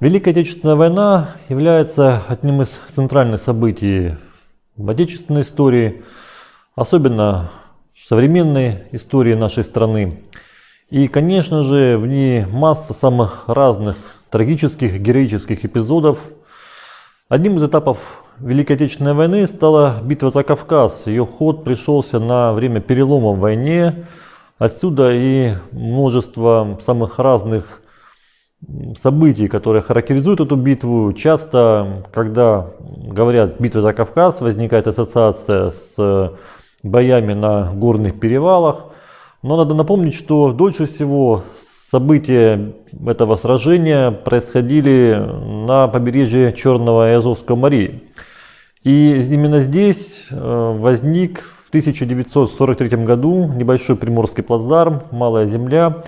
Великая Отечественная война является одним из центральных событий в отечественной истории, особенно в современной истории нашей страны. И, конечно же, в ней масса самых разных трагических, героических эпизодов. Одним из этапов Великой Отечественной войны стала битва за Кавказ. Ее ход пришелся на время перелома в войне. Отсюда и множество самых разных событий, которые характеризуют эту битву. Часто, когда говорят «битва за Кавказ», возникает ассоциация с боями на горных перевалах. Но надо напомнить, что дольше всего события этого сражения происходили на побережье Черного и Азовского морей. И именно здесь э, возник в 1943 году небольшой приморский плацдарм «Малая земля»,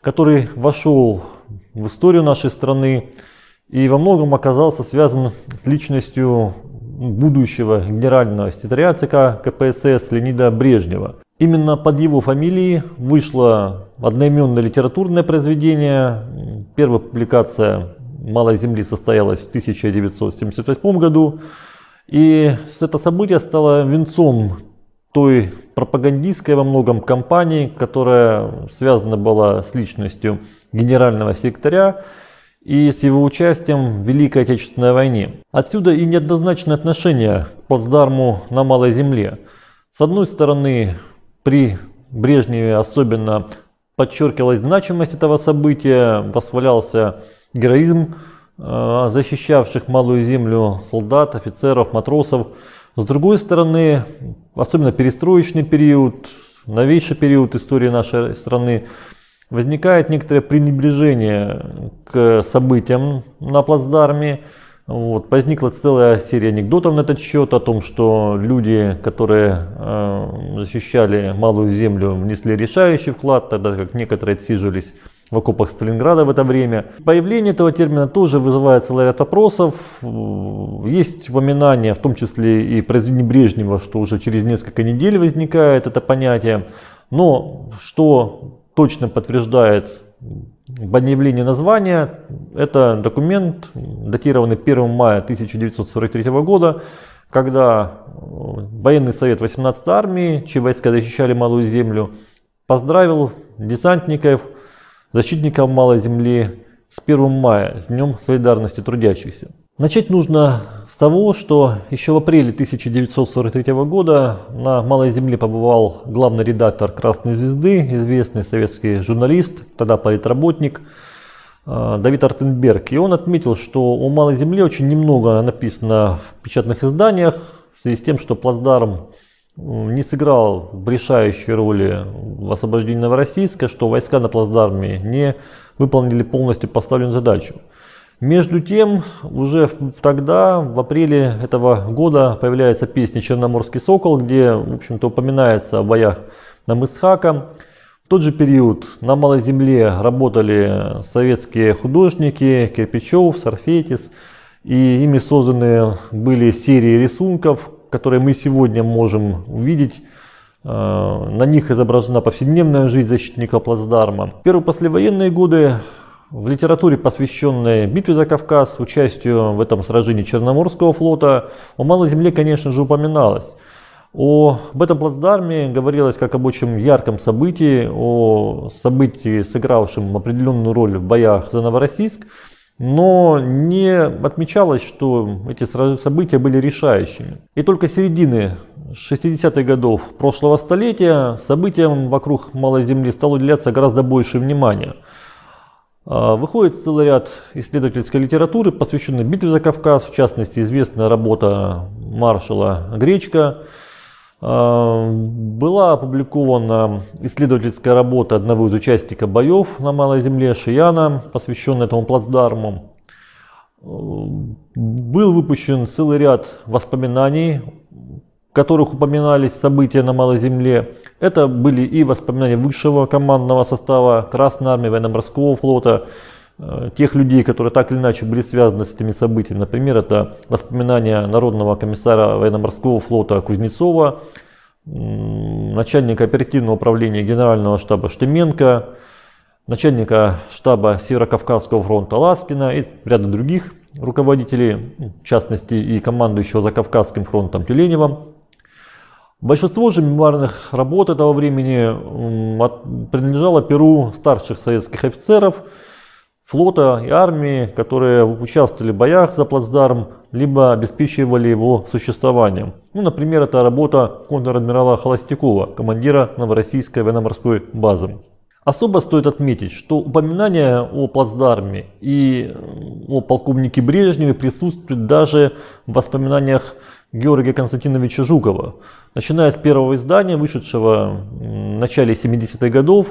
который вошел в историю нашей страны и во многом оказался связан с личностью будущего генерального секретаря ЦК КПСС Леонида Брежнева. Именно под его фамилией вышло одноименное литературное произведение. Первая публикация «Малой земли» состоялась в 1978 году. И это событие стало венцом той пропагандистской во многом кампании, которая связана была с личностью генерального секретаря и с его участием в Великой Отечественной войне. Отсюда и неоднозначное отношение к плацдарму на Малой Земле. С одной стороны, при Брежневе особенно подчеркивалась значимость этого события, восхвалялся героизм э, защищавших Малую Землю солдат, офицеров, матросов. С другой стороны, особенно перестроечный период, новейший период истории нашей страны, возникает некоторое пренебрежение к событиям на плацдарме. Вот, возникла целая серия анекдотов на этот счет о том, что люди, которые э, защищали малую землю, внесли решающий вклад, тогда как некоторые отсиживались в окопах Сталинграда в это время. Появление этого термина тоже вызывает целый ряд опросов. Есть упоминания, в том числе и произведение Брежнева, что уже через несколько недель возникает это понятие. Но что точно подтверждает объявление названия, это документ, датированный 1 мая 1943 года, когда военный совет 18 армии, чьи войска защищали Малую Землю, поздравил десантников защитникам Малой Земли с 1 мая, с Днем Солидарности Трудящихся. Начать нужно с того, что еще в апреле 1943 года на Малой Земле побывал главный редактор «Красной звезды», известный советский журналист, тогда политработник э, Давид Артенберг. И он отметил, что у Малой Земли очень немного написано в печатных изданиях, в связи с тем, что плацдарм не сыграл решающей роли в освобождении Новороссийска, что войска на плацдарме не выполнили полностью поставленную задачу. Между тем, уже тогда, в апреле этого года, появляется песня «Черноморский сокол», где, в общем-то, упоминается о боях на Мысхака. В тот же период на Малой Земле работали советские художники Кирпичев, Сарфетис, и ими созданы были серии рисунков, которые мы сегодня можем увидеть. Э, на них изображена повседневная жизнь защитника плацдарма. Первые послевоенные годы в литературе, посвященной битве за Кавказ, участию в этом сражении Черноморского флота, о Малой Земле, конечно же, упоминалось. Об этом плацдарме говорилось как об очень ярком событии, о событии, сыгравшем определенную роль в боях за Новороссийск но не отмечалось, что эти события были решающими. И только середины 60-х годов прошлого столетия событиям вокруг Малой Земли стало уделяться гораздо больше внимания. А, выходит целый ряд исследовательской литературы, посвященной битве за Кавказ, в частности известная работа маршала Гречка, была опубликована исследовательская работа одного из участников боев на Малой Земле, Шияна, посвященная этому плацдарму. Был выпущен целый ряд воспоминаний, в которых упоминались события на Малой Земле. Это были и воспоминания высшего командного состава Красной Армии, Военно-Морского флота, тех людей, которые так или иначе были связаны с этими событиями. Например, это воспоминания Народного комиссара военно-морского флота Кузнецова, начальника оперативного управления Генерального штаба Штеменко, начальника штаба Северо-Кавказского фронта Ласкина и ряда других руководителей, в частности и командующего за Кавказским фронтом Тюленева. Большинство же мемуарных работ этого времени принадлежало перу старших советских офицеров флота и армии, которые участвовали в боях за плацдарм, либо обеспечивали его существованием. Ну, например, это работа контр-адмирала Холостякова, командира Новороссийской военно-морской базы. Особо стоит отметить, что упоминание о плацдарме и о полковнике Брежневе присутствует даже в воспоминаниях Георгия Константиновича Жукова. Начиная с первого издания, вышедшего в начале 70-х годов,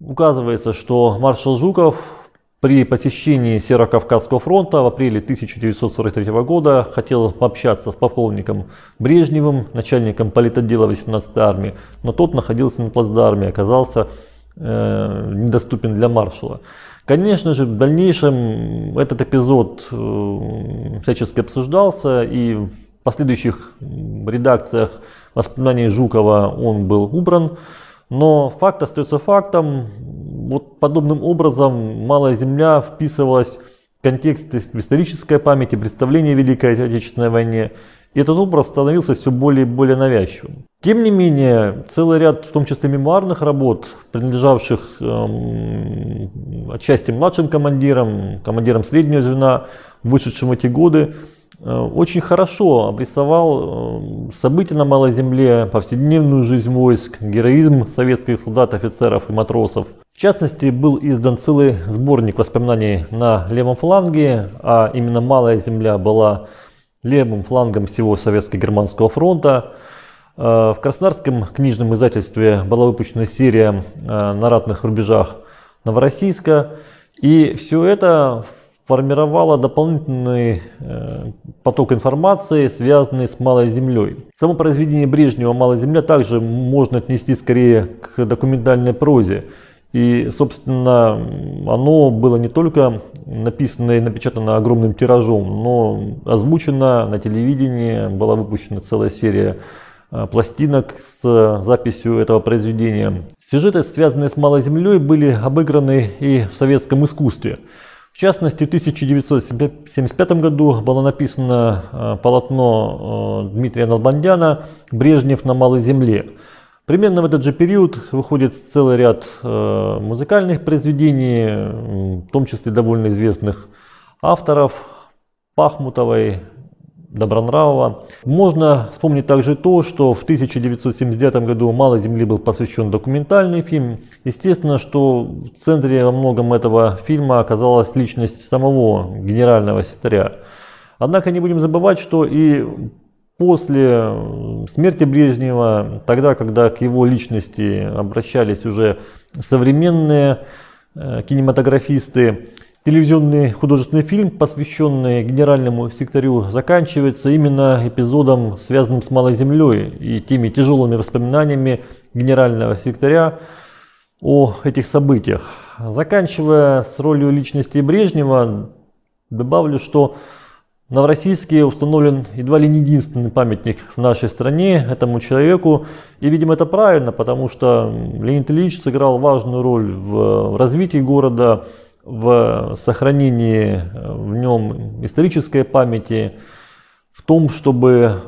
указывается, что маршал Жуков при посещении Северо-Кавказского фронта в апреле 1943 года хотел пообщаться с полковником Брежневым, начальником политотдела 18-й армии, но тот находился на плацдарме, оказался э, недоступен для маршала. Конечно же, в дальнейшем этот эпизод э, всячески обсуждался, и в последующих редакциях воспоминаний Жукова он был убран. Но факт остается фактом. Вот подобным образом Малая Земля вписывалась в контекст исторической памяти, представления о Великой Отечественной войне. И этот образ становился все более и более навязчивым. Тем не менее, целый ряд, в том числе мемуарных работ, принадлежавших эм, отчасти младшим командирам, командирам среднего звена, вышедшим в эти годы, Э, очень хорошо обрисовал э, события на Малой Земле, повседневную жизнь войск, героизм советских солдат, офицеров и матросов. В частности, был издан целый сборник воспоминаний на левом фланге, а именно Малая Земля была левым флангом всего Советско-Германского фронта. Э, в Краснодарском книжном издательстве была выпущена серия на ратных рубежах Новороссийска. И все это формировало дополнительный э, поток информации, связанный с Малой Землей. Само произведение Брежнева «Малая Земля» также можно отнести скорее к документальной прозе. И, собственно, оно было не только написано и напечатано огромным тиражом, но озвучено на телевидении, была выпущена целая серия э, пластинок с записью этого произведения. Сюжеты, связанные с Малой Землей, были обыграны и в советском искусстве. В частности, в 1975 году было написано э, полотно Дмитрия Налбандяна «Брежнев на малой земле». Примерно в этот же период выходит целый ряд э, музыкальных произведений, в том числе довольно известных авторов Пахмутовой, Добронравова. Можно вспомнить также то, что в 1979 году «Мало земли» был посвящен документальный фильм. Естественно, что в центре во многом этого фильма оказалась личность самого генерального секретаря. Однако не будем забывать, что и после смерти Брежнева, тогда, когда к его личности обращались уже современные э, кинематографисты, Телевизионный художественный фильм, посвященный генеральному секретарю, заканчивается именно эпизодом, связанным с Малой Землей и теми тяжелыми воспоминаниями генерального секретаря о этих событиях. Заканчивая с ролью личности Брежнева, добавлю, что Новороссийске установлен едва ли не единственный памятник в нашей стране этому человеку. И, видимо, это правильно, потому что Леонид Ильич сыграл важную роль в развитии города, в сохранении э, в нем исторической памяти, в том, чтобы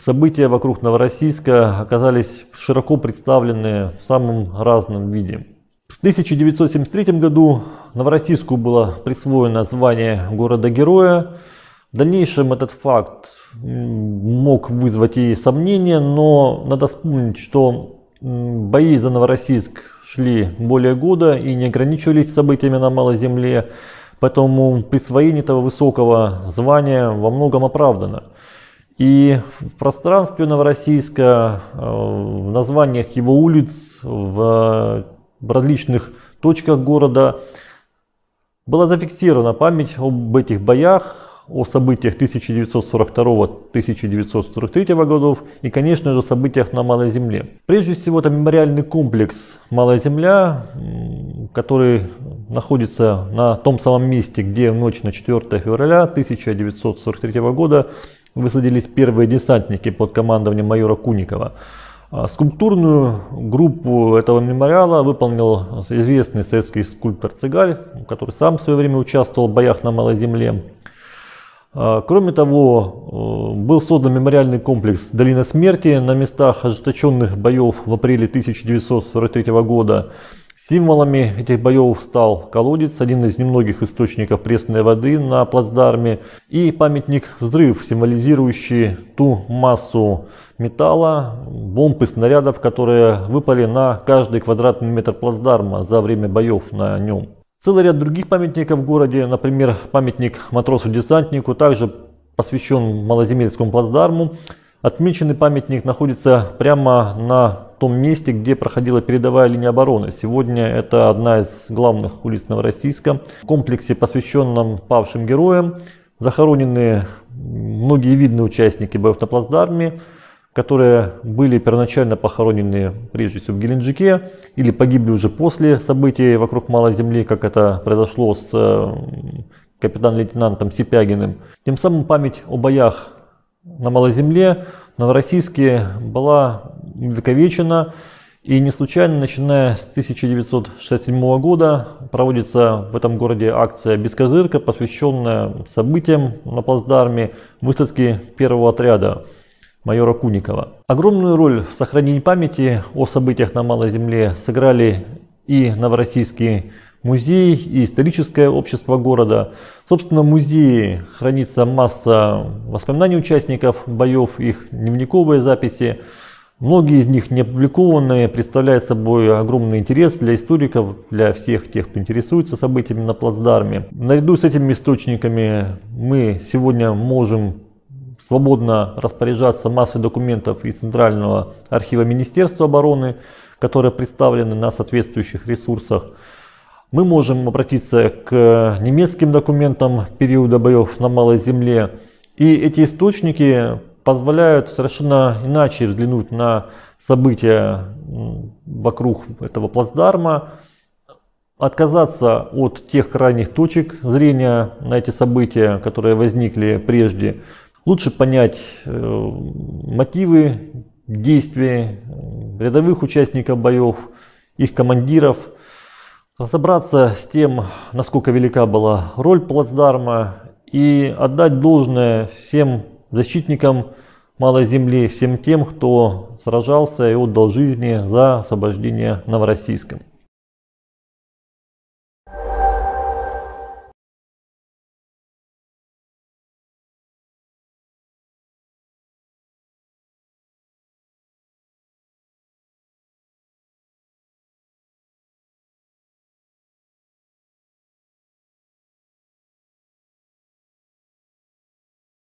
события вокруг Новороссийска оказались широко представлены в самом разном виде. В 1973 году Новороссийску было присвоено звание города-героя. В дальнейшем этот факт мог вызвать и сомнения, но надо вспомнить, что Бои за Новороссийск шли более года и не ограничивались событиями на Малой Земле, поэтому присвоение этого высокого звания во многом оправдано. И в пространстве Новороссийска, э, в названиях его улиц, в различных точках города была зафиксирована память об этих боях, о событиях 1942-1943 годов и, конечно же, событиях на Малой Земле. Прежде всего, это мемориальный комплекс «Малая Земля», который находится на том самом месте, где в ночь на 4 февраля 1943 года высадились первые десантники под командованием майора Куникова. А скульптурную группу этого мемориала выполнил известный советский скульптор Цыгаль, который сам в свое время участвовал в боях на Малой Земле. А, кроме того, э, был создан мемориальный комплекс «Долина смерти» на местах ожесточенных боев в апреле 1943 года. Символами этих боев стал колодец, один из немногих источников пресной воды на плацдарме, и памятник «Взрыв», символизирующий ту массу металла, бомб и снарядов, которые выпали на каждый квадратный метр плацдарма за время боев на нем. Целый ряд других памятников в городе, например, памятник матросу-десантнику, также посвящен Малоземельскому плацдарму. Отмеченный памятник находится прямо на том месте, где проходила передовая линия обороны. Сегодня это одна из главных улиц Новороссийска. В комплексе, посвященном павшим героям, захоронены многие видные участники боев на плацдарме которые были первоначально похоронены прежде всего в Геленджике или погибли уже после событий вокруг Малой Земли, как это произошло с э, капитан-лейтенантом Сипягиным. Тем самым память о боях на Малой Земле Новороссийске была вековечена. И не случайно, начиная с 1967 года, проводится в этом городе акция «Бескозырка», посвященная событиям на плацдарме высадки первого отряда майора Куникова. Огромную роль в сохранении памяти о событиях на Малой Земле сыграли и Новороссийский музей, и историческое общество города. Собственно, в музее хранится масса воспоминаний участников боев, их дневниковые записи. Многие из них не опубликованные, представляют собой огромный интерес для историков, для всех тех, кто интересуется событиями на плацдарме. Наряду с этими источниками мы сегодня можем свободно распоряжаться массой документов из Центрального архива Министерства обороны, которые представлены на соответствующих ресурсах. Мы можем обратиться к немецким документам периода боев на Малой Земле. И эти источники позволяют совершенно иначе взглянуть на события вокруг этого плацдарма, отказаться от тех крайних точек зрения на эти события, которые возникли прежде, Лучше понять э, мотивы действий э, рядовых участников боев, их командиров, разобраться с тем, насколько велика была роль плацдарма и отдать должное всем защитникам Малой Земли, всем тем, кто сражался и отдал жизни за освобождение Новороссийска.